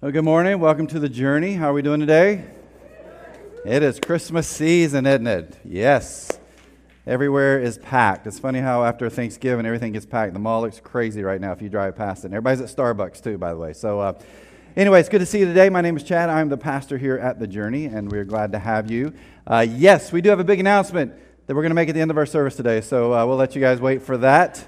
Well, good morning. Welcome to the journey. How are we doing today? It is Christmas season, isn't it? Yes. Everywhere is packed. It's funny how after Thanksgiving everything gets packed. The mall looks crazy right now if you drive past it. And everybody's at Starbucks too, by the way. So, uh, anyway, it's good to see you today. My name is Chad. I'm the pastor here at the Journey, and we're glad to have you. Uh, yes, we do have a big announcement that we're going to make at the end of our service today. So uh, we'll let you guys wait for that.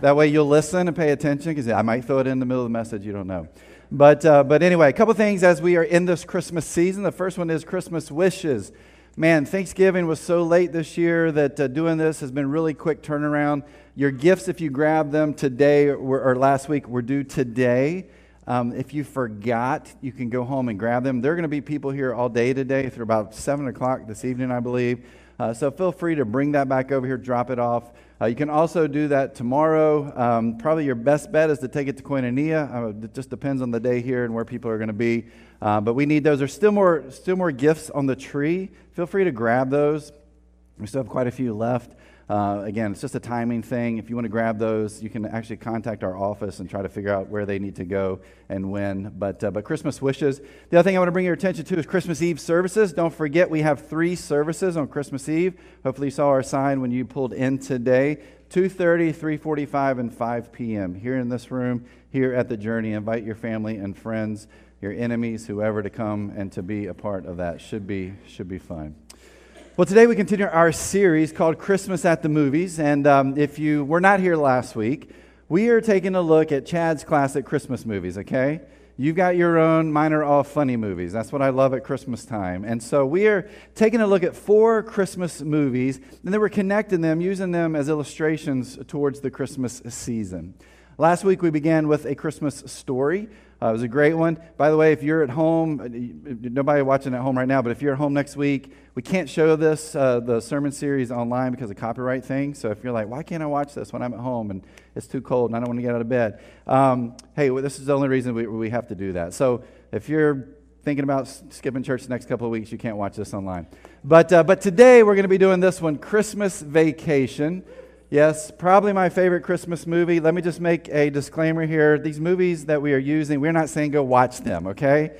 That way you'll listen and pay attention because I might throw it in the middle of the message. You don't know. But, uh, but anyway, a couple things as we are in this Christmas season. The first one is Christmas wishes. Man, Thanksgiving was so late this year that uh, doing this has been really quick turnaround. Your gifts, if you grab them today or, or last week, were due today. Um, if you forgot, you can go home and grab them. There are going to be people here all day today through about 7 o'clock this evening, I believe. Uh, so feel free to bring that back over here, drop it off. Uh, you can also do that tomorrow. Um, probably your best bet is to take it to Koinonia. Uh, it just depends on the day here and where people are going to be. Uh, but we need those. There's still more, still more gifts on the tree. Feel free to grab those. We still have quite a few left. Uh, again, it's just a timing thing. If you want to grab those, you can actually contact our office and try to figure out where they need to go and when. But, uh, but Christmas wishes. The other thing I want to bring your attention to is Christmas Eve services. Don't forget, we have three services on Christmas Eve. Hopefully, you saw our sign when you pulled in today 2.30, 3.45, and 5 p.m. here in this room, here at the Journey. Invite your family and friends, your enemies, whoever to come and to be a part of that. Should be, should be fun. Well, today we continue our series called Christmas at the Movies. And um, if you were not here last week, we are taking a look at Chad's classic Christmas movies, okay? You've got your own, mine are all funny movies. That's what I love at Christmas time. And so we are taking a look at four Christmas movies, and then we're connecting them, using them as illustrations towards the Christmas season. Last week we began with a Christmas story. Uh, it was a great one. By the way, if you're at home, uh, nobody watching at home right now, but if you're at home next week, we can't show this, uh, the sermon series online because of copyright things. So if you're like, why can't I watch this when I'm at home and it's too cold and I don't want to get out of bed? Um, hey, well, this is the only reason we, we have to do that. So if you're thinking about skipping church the next couple of weeks, you can't watch this online. But, uh, but today we're going to be doing this one Christmas Vacation. Yes, probably my favorite Christmas movie. Let me just make a disclaimer here. These movies that we are using, we're not saying go watch them, okay?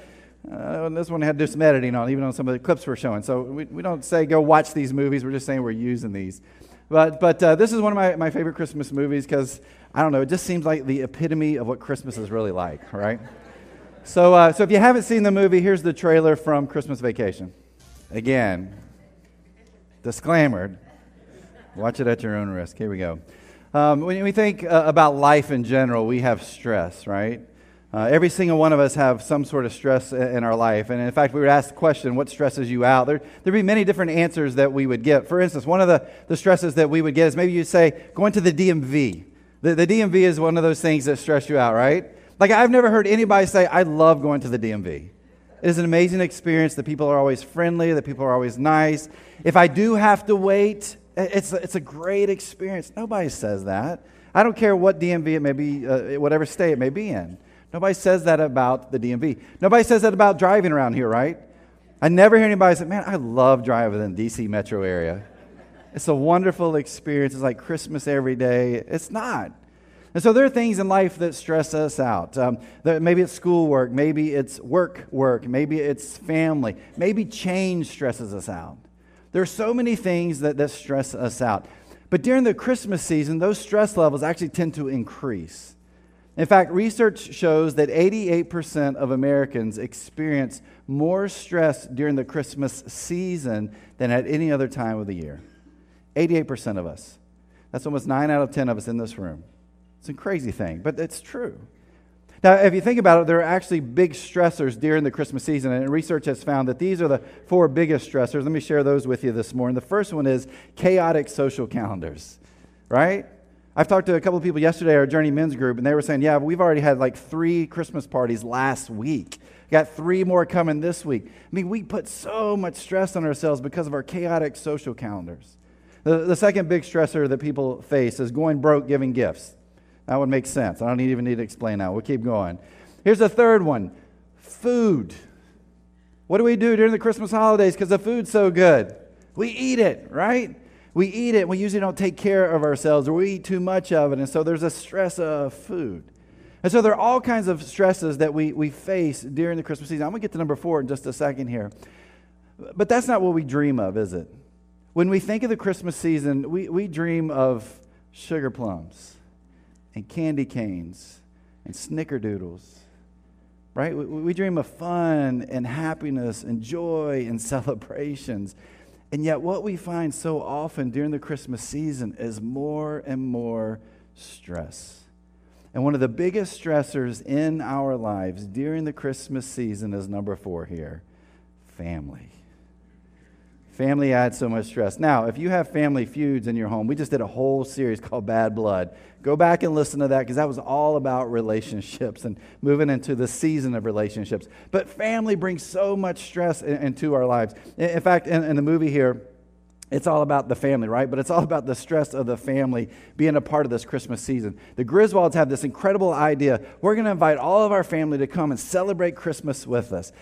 Uh, this one had to do some editing on, even on some of the clips we're showing. So we, we don't say go watch these movies. We're just saying we're using these. But, but uh, this is one of my, my favorite Christmas movies because, I don't know, it just seems like the epitome of what Christmas is really like, right? so, uh, so if you haven't seen the movie, here's the trailer from Christmas Vacation. Again, disclaimer Watch it at your own risk. Here we go. Um, when we think uh, about life in general, we have stress, right? Uh, every single one of us have some sort of stress in our life. And in fact, we would ask the question, what stresses you out? There, there'd be many different answers that we would get. For instance, one of the, the stresses that we would get is maybe you'd say, going to the DMV. The, the DMV is one of those things that stress you out, right? Like, I've never heard anybody say, I love going to the DMV. It is an amazing experience. The people are always friendly, the people are always nice. If I do have to wait, it's, it's a great experience. Nobody says that. I don't care what DMV it may be, uh, whatever state it may be in. Nobody says that about the DMV. Nobody says that about driving around here, right? I never hear anybody say, man, I love driving in the DC metro area. It's a wonderful experience. It's like Christmas every day. It's not. And so there are things in life that stress us out. Um, maybe it's schoolwork, maybe it's work work, maybe it's family, maybe change stresses us out. There are so many things that, that stress us out. But during the Christmas season, those stress levels actually tend to increase. In fact, research shows that 88% of Americans experience more stress during the Christmas season than at any other time of the year. 88% of us. That's almost 9 out of 10 of us in this room. It's a crazy thing, but it's true. Now, if you think about it, there are actually big stressors during the Christmas season, and research has found that these are the four biggest stressors. Let me share those with you this morning. The first one is chaotic social calendars, right? I've talked to a couple of people yesterday our Journey Men's group, and they were saying, Yeah, we've already had like three Christmas parties last week. Got three more coming this week. I mean, we put so much stress on ourselves because of our chaotic social calendars. The, the second big stressor that people face is going broke giving gifts. That would make sense. I don't even need to explain that. We'll keep going. Here's the third one food. What do we do during the Christmas holidays because the food's so good? We eat it, right? We eat it. We usually don't take care of ourselves or we eat too much of it. And so there's a stress of food. And so there are all kinds of stresses that we, we face during the Christmas season. I'm going to get to number four in just a second here. But that's not what we dream of, is it? When we think of the Christmas season, we, we dream of sugar plums and candy canes and snickerdoodles, right? We, we dream of fun and happiness and joy and celebrations. And yet, what we find so often during the Christmas season is more and more stress. And one of the biggest stressors in our lives during the Christmas season is number four here family. Family adds so much stress. Now, if you have family feuds in your home, we just did a whole series called Bad Blood. Go back and listen to that because that was all about relationships and moving into the season of relationships. But family brings so much stress in, into our lives. In, fact, in the movie here, it's all about the family, right? But it's all about the stress of the family being a part of this Christmas season. The Griswolds have this incredible idea. We're going to invite all of our family to come and celebrate Christmas with us.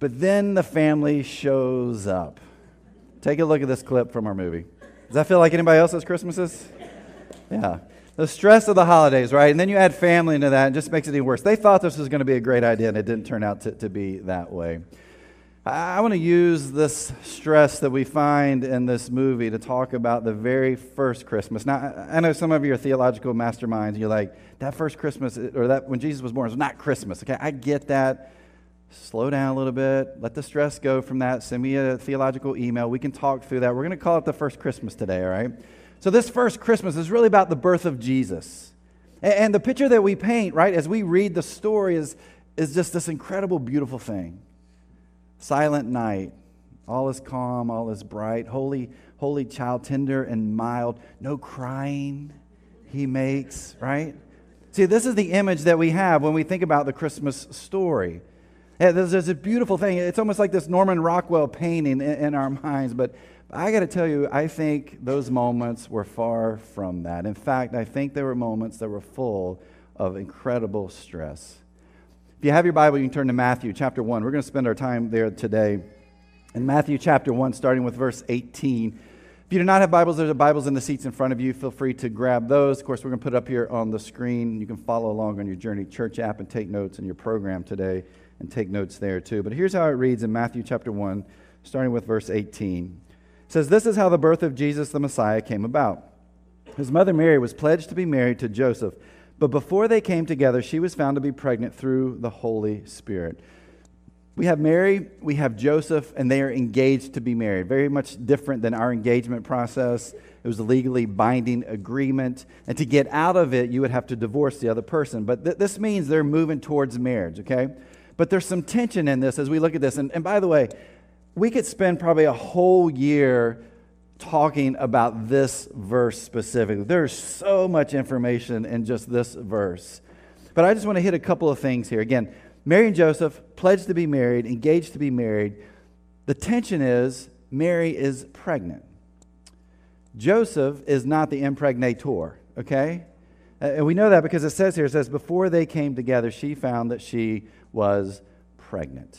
But then the family shows up. Take a look at this clip from our movie. Does that feel like anybody else's Christmases? Yeah. The stress of the holidays, right? And then you add family into that, and just makes it even worse. They thought this was going to be a great idea, and it didn't turn out to, to be that way. I, I want to use this stress that we find in this movie to talk about the very first Christmas. Now, I know some of you are theological masterminds, you're like, that first Christmas, or that when Jesus was born, was not Christmas. Okay, I get that slow down a little bit, let the stress go from that. Send me a theological email. We can talk through that. We're going to call it the first Christmas today, all right? So, this first Christmas is really about the birth of Jesus. And the picture that we paint, right, as we read the story is, is just this incredible, beautiful thing. Silent night, all is calm, all is bright, holy, holy child, tender and mild, no crying he makes, right? See, this is the image that we have when we think about the Christmas story. Yeah, there's, there's, a beautiful thing. It's almost like this Norman Rockwell painting in, in our minds. But I got to tell you, I think those moments were far from that. In fact, I think there were moments that were full of incredible stress. If you have your Bible, you can turn to Matthew chapter 1. We're going to spend our time there today. In Matthew chapter 1, starting with verse 18. If you do not have Bibles, there's Bibles in the seats in front of you. Feel free to grab those. Of course, we're going to put it up here on the screen. You can follow along on your Journey Church app and take notes in your program today and take notes there too. But here's how it reads in Matthew chapter 1, starting with verse 18. It says, This is how the birth of Jesus the Messiah came about. His mother Mary was pledged to be married to Joseph, but before they came together, she was found to be pregnant through the Holy Spirit. We have Mary, we have Joseph, and they are engaged to be married. Very much different than our engagement process. It was a legally binding agreement. And to get out of it, you would have to divorce the other person. But th- this means they're moving towards marriage, okay? But there's some tension in this as we look at this. And, and by the way, we could spend probably a whole year talking about this verse specifically. There's so much information in just this verse. But I just want to hit a couple of things here. Again, Mary and Joseph pledged to be married, engaged to be married. The tension is Mary is pregnant. Joseph is not the impregnator, okay? And we know that because it says here, it says, before they came together, she found that she was pregnant.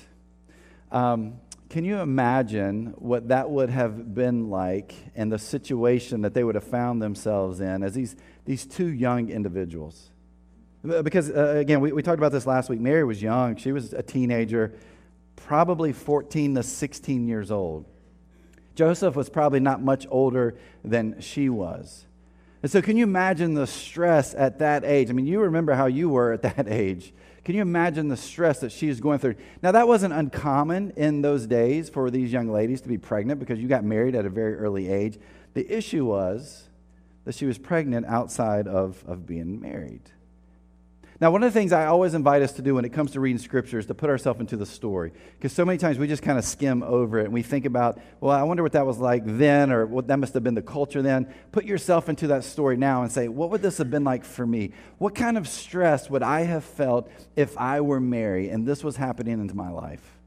Um, can you imagine what that would have been like and the situation that they would have found themselves in as these, these two young individuals? Because, uh, again, we, we talked about this last week. Mary was young, she was a teenager, probably 14 to 16 years old. Joseph was probably not much older than she was. And so, can you imagine the stress at that age? I mean, you remember how you were at that age. Can you imagine the stress that she she's going through? Now, that wasn't uncommon in those days for these young ladies to be pregnant because you got married at a very early age. The issue was that she was pregnant outside of, of being married. Now, one of the things I always invite us to do when it comes to reading scripture is to put ourselves into the story. Because so many times we just kind of skim over it and we think about, well, I wonder what that was like then or what that must have been the culture then. Put yourself into that story now and say, what would this have been like for me? What kind of stress would I have felt if I were Mary and this was happening into my life?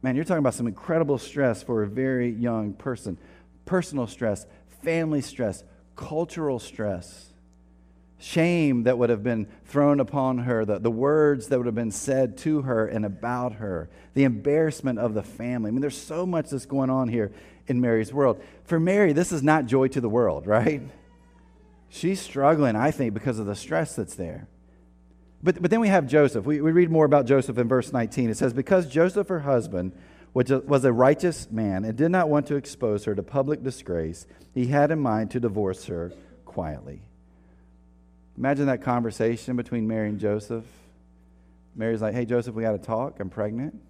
Man, you're talking about some incredible stress for a very young person. Personal stress, family stress, cultural stress shame that would have been thrown upon her, the, the words that would have been said to her and about her, the embarrassment of the family. I mean, there's so much that's going on here in Mary's world. For Mary, this is not joy to the world, right? She's struggling, I think, because of the stress that's there. But, but then we have Joseph. We, we read more about Joseph in verse 19. It says, Because Joseph, her husband, which was a righteous man and did not want to expose her to public disgrace, he had in mind to divorce her quietly. Imagine that conversation between Mary and Joseph. Mary's like, Hey, Joseph, we got to talk. I'm pregnant.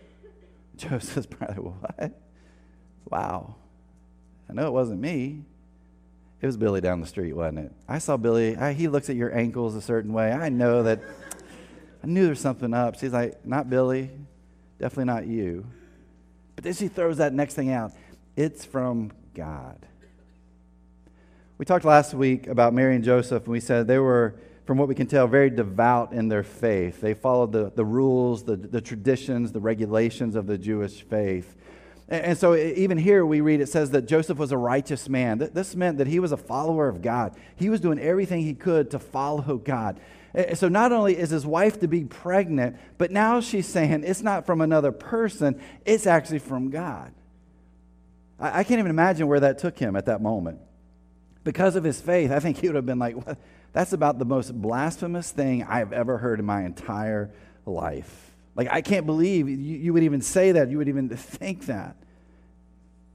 Joseph's probably, What? Wow. I know it wasn't me. It was Billy down the street, wasn't it? I saw Billy. I, he looks at your ankles a certain way. I know that. I knew there's something up. She's like, Not Billy. Definitely not you. But then she throws that next thing out. It's from God. We talked last week about Mary and Joseph, and we said they were, from what we can tell, very devout in their faith. They followed the, the rules, the, the traditions, the regulations of the Jewish faith. And, and so, even here, we read it says that Joseph was a righteous man. This meant that he was a follower of God, he was doing everything he could to follow God. So not only is his wife to be pregnant, but now she's saying it's not from another person, it's actually from God. I, I can't even imagine where that took him at that moment. Because of his faith, I think he would have been like, that's about the most blasphemous thing I've ever heard in my entire life. Like, I can't believe you, you would even say that, you would even think that.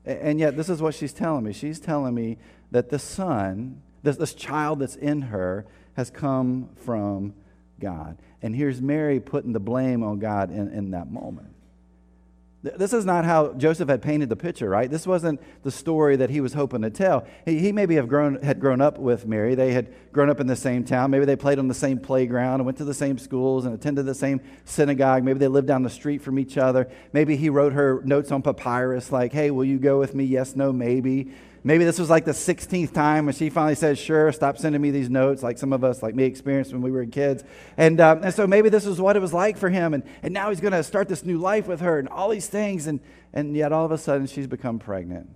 And yet, this is what she's telling me. She's telling me that the son, this, this child that's in her, has come from God. And here's Mary putting the blame on God in, in that moment. This is not how Joseph had painted the picture, right? This wasn't the story that he was hoping to tell. He, he maybe have grown, had grown up with Mary. They had grown up in the same town. Maybe they played on the same playground and went to the same schools and attended the same synagogue. Maybe they lived down the street from each other. Maybe he wrote her notes on papyrus like, hey, will you go with me? Yes, no, maybe. Maybe this was like the 16th time when she finally said, Sure, stop sending me these notes, like some of us, like me, experienced when we were kids. And, um, and so maybe this was what it was like for him. And, and now he's going to start this new life with her and all these things. And, and yet all of a sudden she's become pregnant.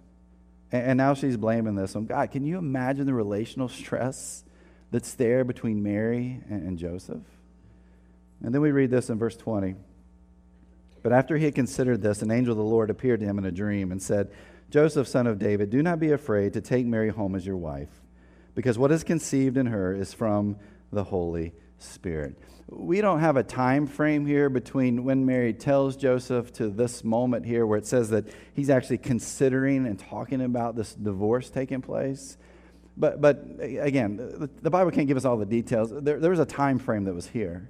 And, and now she's blaming this on God. Can you imagine the relational stress that's there between Mary and, and Joseph? And then we read this in verse 20. But after he had considered this, an angel of the Lord appeared to him in a dream and said, Joseph, son of David, do not be afraid to take Mary home as your wife, because what is conceived in her is from the Holy Spirit. We don't have a time frame here between when Mary tells Joseph to this moment here where it says that he's actually considering and talking about this divorce taking place. But, but again, the, Bible can't give us all the details. There, there was a time frame that was here.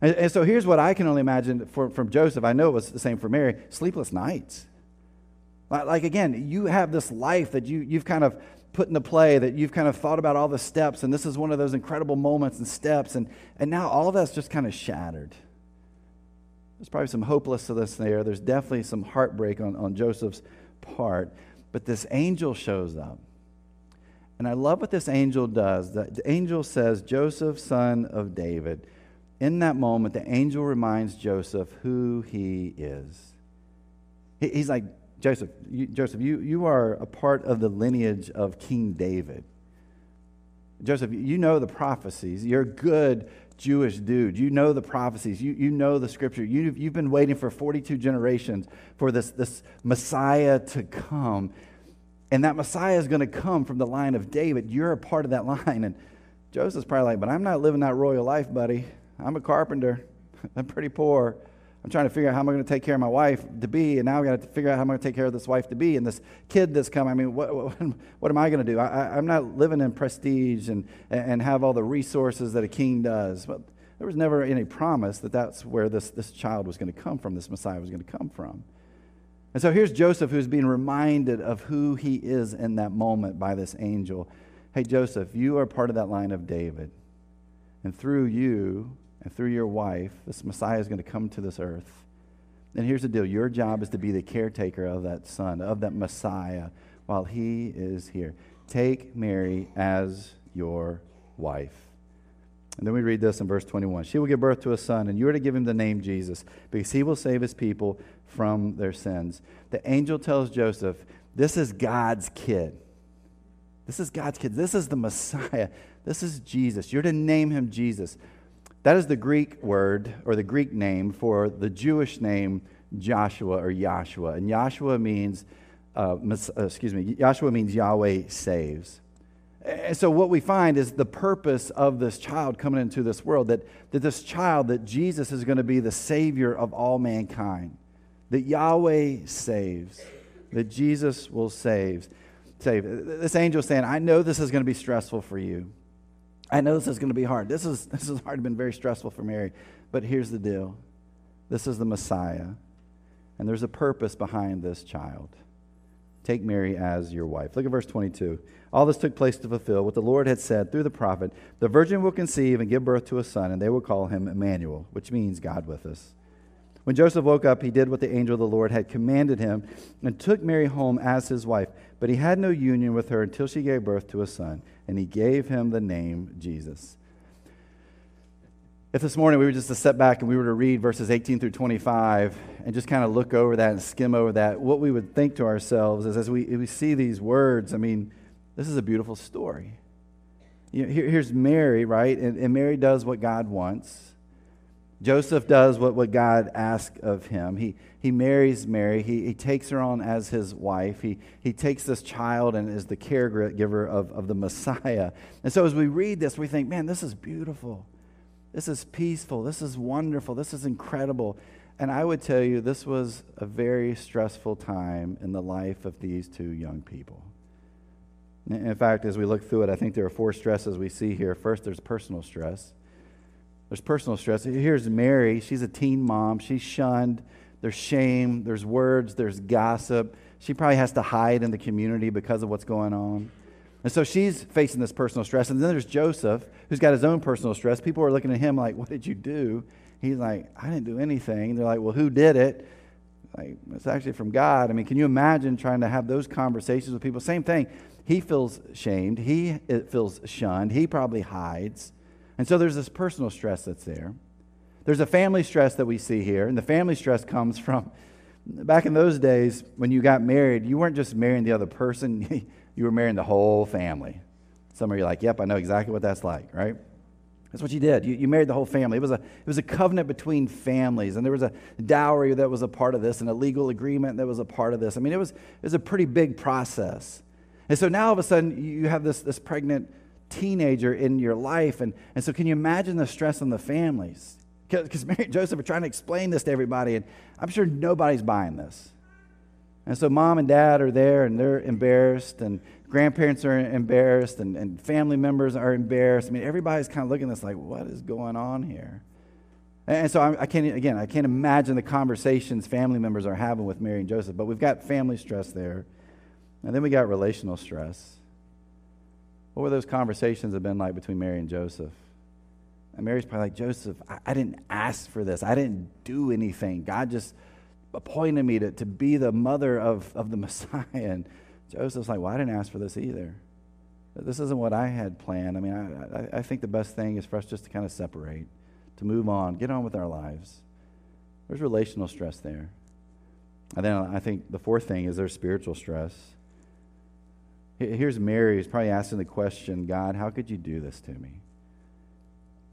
And, and so here's what I can only imagine for, from Joseph. I know it was the same for Mary sleepless nights like, again, you have this life that you, you've kind of put into play, that you've kind of thought about all the steps, and this is one of those incredible moments and steps, and, and now all of that's just kind of shattered. There's probably some hopelessness there. There's definitely some heartbreak on, on Joseph's part. But this angel shows up. And I love what this angel does. The, angel says, Joseph, son of David. In that moment, the angel reminds Joseph who he is. He, he's like, Joseph, you, Joseph, you, you are a part of the lineage of King David. Joseph, you know the prophecies. You're a good Jewish dude. You know the prophecies. You, you know the scripture. You've, you've been waiting for 42 generations for this, this Messiah to come. And that Messiah is going to come from the line of David. You're a part of that line. And Joseph's probably like, but I'm not living that royal life, buddy. I'm a carpenter. I'm pretty poor. I'm trying to figure out how am I going to take care of my wife to be, and now I've got to figure out how I'm going to take care of this wife to be and this kid that's coming. I mean, what, what, what am I going to do? I, am not living in prestige and, and have all the resources that a king does. But there was never any promise that that's where this, this child was going to come from, this Messiah was going to come from. And so here's Joseph who's being reminded of who he is in that moment by this angel. Hey, Joseph, you are part of that line of David. And through you, and through your wife, this Messiah is going to come to this earth. And here's the deal your job is to be the caretaker of that son, of that Messiah, while he is here. Take Mary as your wife. And then we read this in verse 21. She will give birth to a son, and you are to give him the name Jesus, because he will save his people from their sins. The angel tells Joseph, This is God's kid. This is God's kid. This is the Messiah. This is Jesus. You're to name him Jesus. That is the Greek word or the Greek name for the Jewish name Joshua or Yahshua. And Yahshua means, uh, uh excuse me, Yahshua means Yahweh saves. And so, what we find is the purpose of this child coming into this world that, that this child, that Jesus is going to be the Savior of all mankind, that Yahweh saves, that Jesus will save. save. This angel saying, I know this is going to be stressful for you. I know this is going to be hard. This is this has already been very stressful for Mary. But here's the deal. This is the Messiah. And there's a purpose behind this child. Take Mary as your wife. Look at verse 22. All this took place to fulfill what the Lord had said through the prophet The virgin will conceive and give birth to a son, and they will call him Emmanuel, which means God with us. When Joseph woke up, he did what the angel of the Lord had commanded him and took Mary home as his wife. But he had no union with her until she gave birth to a son, and he gave him the name Jesus. If this morning we were just to step back and we were to read verses 18 through 25 and just kind of look over that and skim over that, what we would think to ourselves is as we, we see these words, I mean, this is a beautiful story. You know, here, here's Mary, right? And, and Mary does what God wants. Joseph does what, what God asks of him. He, he marries Mary. He, he takes her on as his wife. He, he takes this child and is the caregiver of, of the Messiah. And so as we read this, we think, man, this is beautiful. This is peaceful. This is wonderful. This is incredible. And I would tell you, this was a very stressful time in the life of these two young people. In fact, as we look through it, I think there are four stresses we see here. First, there's personal stress. There's personal stress. Here's Mary. She's a teen mom. She's shunned. There's shame. There's words. There's gossip. She probably has to hide in the community because of what's going on. And so she's facing this personal stress. And then there's Joseph, who's got his own personal stress. People are looking at him like, What did you do? He's like, I didn't do anything. they're like, Well, who did it? Like, it's actually from God. I mean, can you imagine trying to have those conversations with people? Same thing. He feels shamed. He feels shunned. He probably hides. And so there's this personal stress that's there. There's a family stress that we see here, and the family stress comes from back in those days when you got married, you weren't just marrying the other person, you were marrying the whole family. Some of you are like, yep, I know exactly what that's like, right? That's what you did. You, you, married the whole family. It was, a, it was a covenant between families, and there was a dowry that was a part of this, and a legal agreement that was a part of this. I mean, it was, it was a pretty big process. And so now all of a sudden, you have this, this pregnant teenager in your life. And, and so, can you imagine the stress on the families? Because Mary and Joseph are trying to explain this to everybody, and I'm sure nobody's buying this. And so, mom and dad are there, and they're embarrassed, and grandparents are embarrassed, and, and family members are embarrassed. I mean, everybody's kind of looking at this like, what is going on here? And so I, I, can't, again, I can't imagine the conversations family members are having with Mary and Joseph, but we've got family stress there. And then we got relational stress. What would those conversations have been like between Mary and Joseph? And Mary's probably like, Joseph, I, I didn't ask for this. I didn't do anything. God just appointed me to, to be the mother of, of the Messiah. And Joseph's like, well, I didn't ask for this either. This isn't what I had planned. I mean, I, I, I think the best thing is for us just to kind of separate, to move on, get on with our lives. There's relational stress there. And then I think the fourth thing is there's spiritual stress. Here's Mary who's probably asking the question God, how could you do this to me?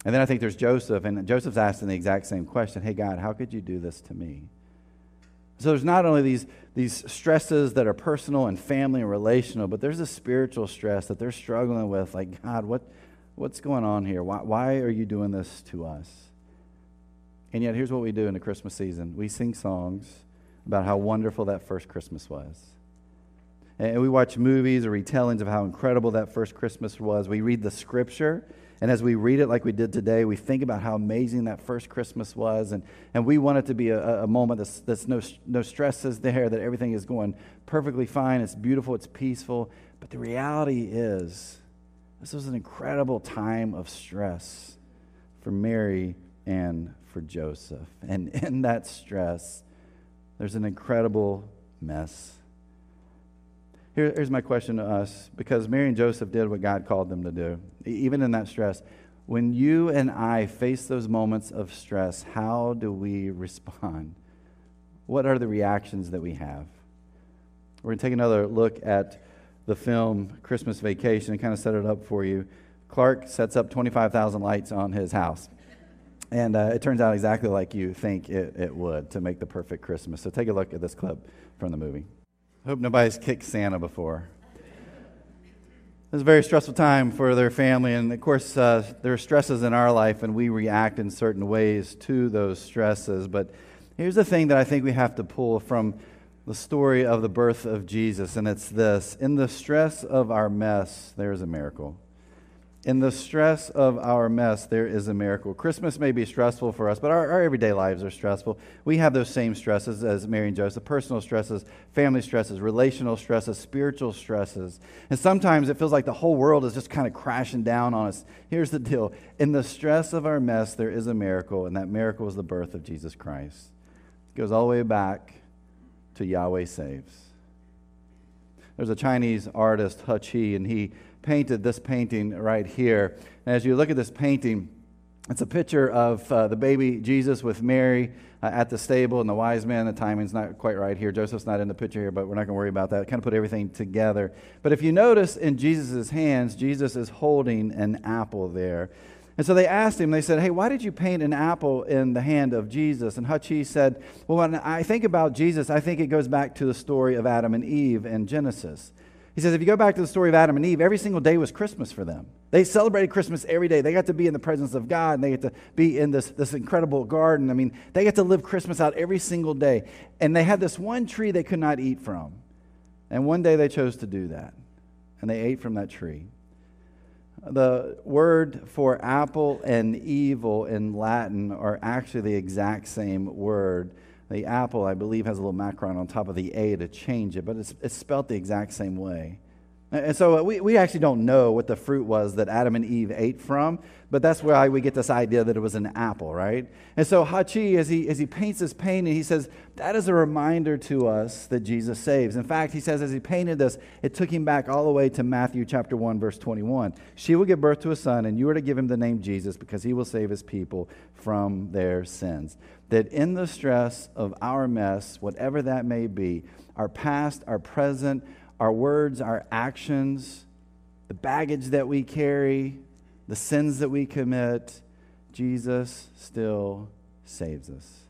And then I think there's Joseph, and Joseph's asking the exact same question Hey, God, how could you do this to me? So there's not only these, these stresses that are personal and family and relational, but there's a spiritual stress that they're struggling with. Like, God, what, what's going on here? Why, why are you doing this to us? And yet, here's what we do in the Christmas season we sing songs about how wonderful that first Christmas was. And we watch movies or retellings of how incredible that first Christmas was. We read the scripture, and as we read it like we did today, we think about how amazing that first Christmas was. And, and we want it to be a, a moment that's, that's no, no stresses there, that everything is going perfectly fine, it's beautiful, it's peaceful. But the reality is, this was an incredible time of stress for Mary and for Joseph. And in that stress, there's an incredible mess here, here's my question to us because Mary and Joseph did what God called them to do, even in that stress. When you and I face those moments of stress, how do we respond? What are the reactions that we have? We're going to take another look at the film Christmas Vacation and kind of set it up for you. Clark sets up 25,000 lights on his house. And uh, it turns out exactly like you think it, it would to make the perfect Christmas. So take a look at this clip from the movie. Hope nobody's kicked Santa before. It was a very stressful time for their family, and of course, uh, there are stresses in our life, and we react in certain ways to those stresses. But here's the thing that I think we have to pull from the story of the birth of Jesus, and it's this In the stress of our mess, there is a miracle. In the stress of our mess, there is a miracle. Christmas may be stressful for us, but our, our, everyday lives are stressful. We have those same stresses as Mary and Joseph personal stresses, family stresses, relational stresses, spiritual stresses. And sometimes it feels like the whole world is just kind of crashing down on us. Here's the deal in the stress of our mess, there is a miracle, and that miracle is the birth of Jesus Christ. It goes all the way back to Yahweh Saves. There's a Chinese artist, He and he painted this painting right here. And as you look at this painting, it's a picture of uh, the baby Jesus with Mary uh, at the stable and the wise men. The timing's not quite right here. Joseph's not in the picture here, but we're not going to worry about that. Kind of put everything together. But if you notice in Jesus' hands, Jesus is holding an apple there. And so they asked him, they said, Hey, why did you paint an apple in the hand of Jesus? And Qi said, Well, when I think about Jesus, I think it goes back to the story of Adam and Eve in Genesis. He says, if you go back to the story of Adam and Eve, every single day was Christmas for them. They celebrated Christmas every day. They got to be in the presence of God and they get to be in this, this incredible garden. I mean, they get to live Christmas out every single day. And they had this one tree they could not eat from. And one day they chose to do that. And they ate from that tree. The word for apple and evil in Latin are actually the exact same word. The apple, I believe, has a little macron on top of the A to change it, but it's, it's spelt the exact same way. And so uh, we, we actually don't know what the fruit was that Adam and Eve ate from, but that's why we get this idea that it was an apple, right? And so He Qi, as he, as he paints this painting, he says, that is a reminder to us that Jesus saves. In fact, he says, as he painted this, it took him back all the way to Matthew chapter 1, verse 21. She will give birth to a son, and you are to give him the name Jesus because he will save his people from their sins that in the stress of our mess, whatever that may be, our past, our present, our words, our actions, the baggage that we carry, the sins that we commit, Jesus still saves us.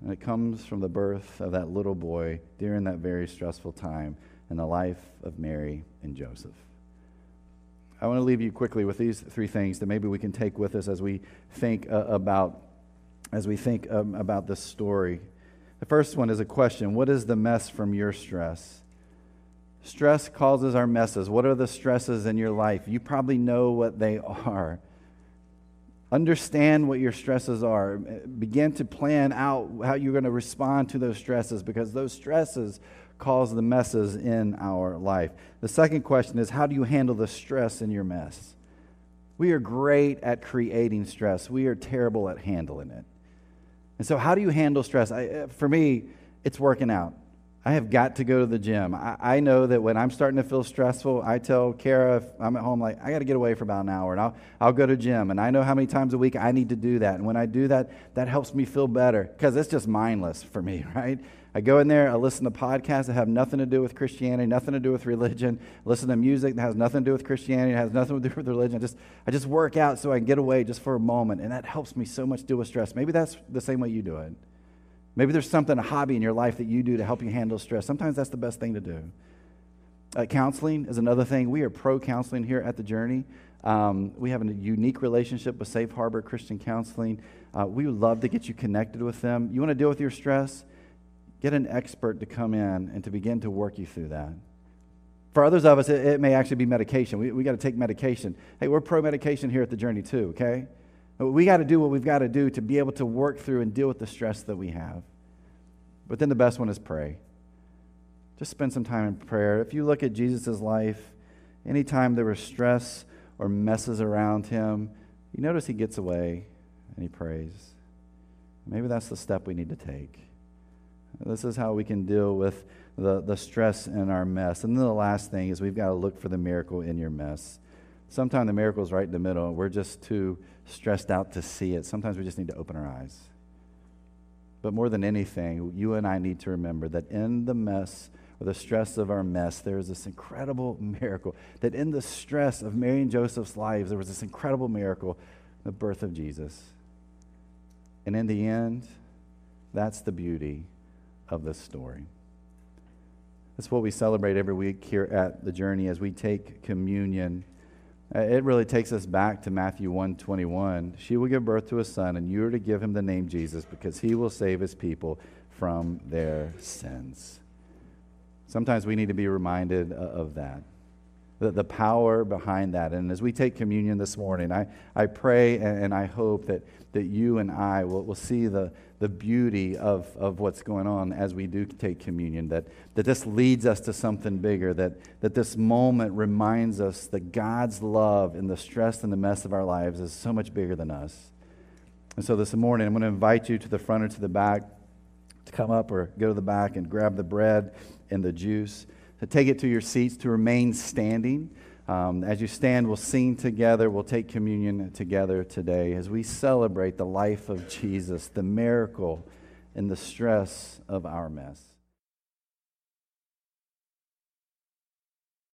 And it comes from the birth of that little boy during that very stressful time in the life of Mary and Joseph. I want to leave you quickly with these three things that maybe we can take with us as we think uh, about as we think um, about this story. The first one is a question What is the mess from your stress? Stress causes our messes. What are the stresses in your life? You probably know what they are. Understand what your stresses are. Begin to plan out how you're going to respond to those stresses because those stresses cause the messes in our life. The second question is how do you handle the stress in your mess? We are great at creating stress, we are terrible at handling it. And so, how do you handle stress? I, for me, it's working out. I have got to go to the gym. I, I, know that when I'm starting to feel stressful, I tell Kara if I'm at home, like, I got to get away for about an hour, and I'll, I'll go to gym. And I know how many times a week I need to do that. And when I do that, that helps me feel better because it's just mindless for me, right? I go in there, I listen to podcasts that have nothing to do with Christianity, nothing to do with religion, listen to music that has nothing to do with Christianity, has nothing to do with religion. I just, I just work out so I can get away just for a moment, and that helps me so much deal with stress. Maybe that's the same way you do it. Maybe there's something, a hobby in your life that you do to help you handle stress. Sometimes that's the best thing to do. Uh, counseling is another thing. We are pro counseling here at the Journey. Um, we have a unique relationship with Safe Harbor Christian Counseling. Uh, we would love to get you connected with them. You want to deal with your stress? Get an expert to come in and to begin to work you through that. For others of us, it, it may actually be medication. We, we got to take medication. Hey, we're pro medication here at the Journey, too, okay? We got to do what we've got to do to be able to work through and deal with the stress that we have. But then the best one is pray. Just spend some time in prayer. If you look at Jesus' life, anytime there was stress or messes around him, you notice he gets away and he prays. Maybe that's the step we need to take. This is how we can deal with the, the stress in our mess. And then the last thing is we've got to look for the miracle in your mess. Sometimes the miracle is right in the middle. We're just too stressed out to see it. Sometimes we just need to open our eyes. But more than anything, you and I need to remember that in the mess or the stress of our mess, there is this incredible miracle. That in the stress of Mary and Joseph's lives, there was this incredible miracle the birth of Jesus. And in the end, that's the beauty of this story. That's what we celebrate every week here at the Journey as we take communion. Uh, it really takes us back to Matthew 121. She will give birth to a son, and you are to give him the name Jesus because he will save his people from their sins. Sometimes we need to be reminded of that the, the power behind that. And as we take communion this morning, I, I pray and, and I hope that, that you and I will, will see the, the beauty of, of what's going on as we do take communion, that, that this leads us to something bigger, that, that this moment reminds us that God's love in the stress and the mess of our lives is so much bigger than us. And so this morning, I'm going to invite you to the front or to the back to come up or go to the back and grab the bread and the juice to take it to your seats, to remain standing. Um, as you stand, we'll sing together. We'll take communion together today as we celebrate the life of Jesus, the miracle and the stress of our mess.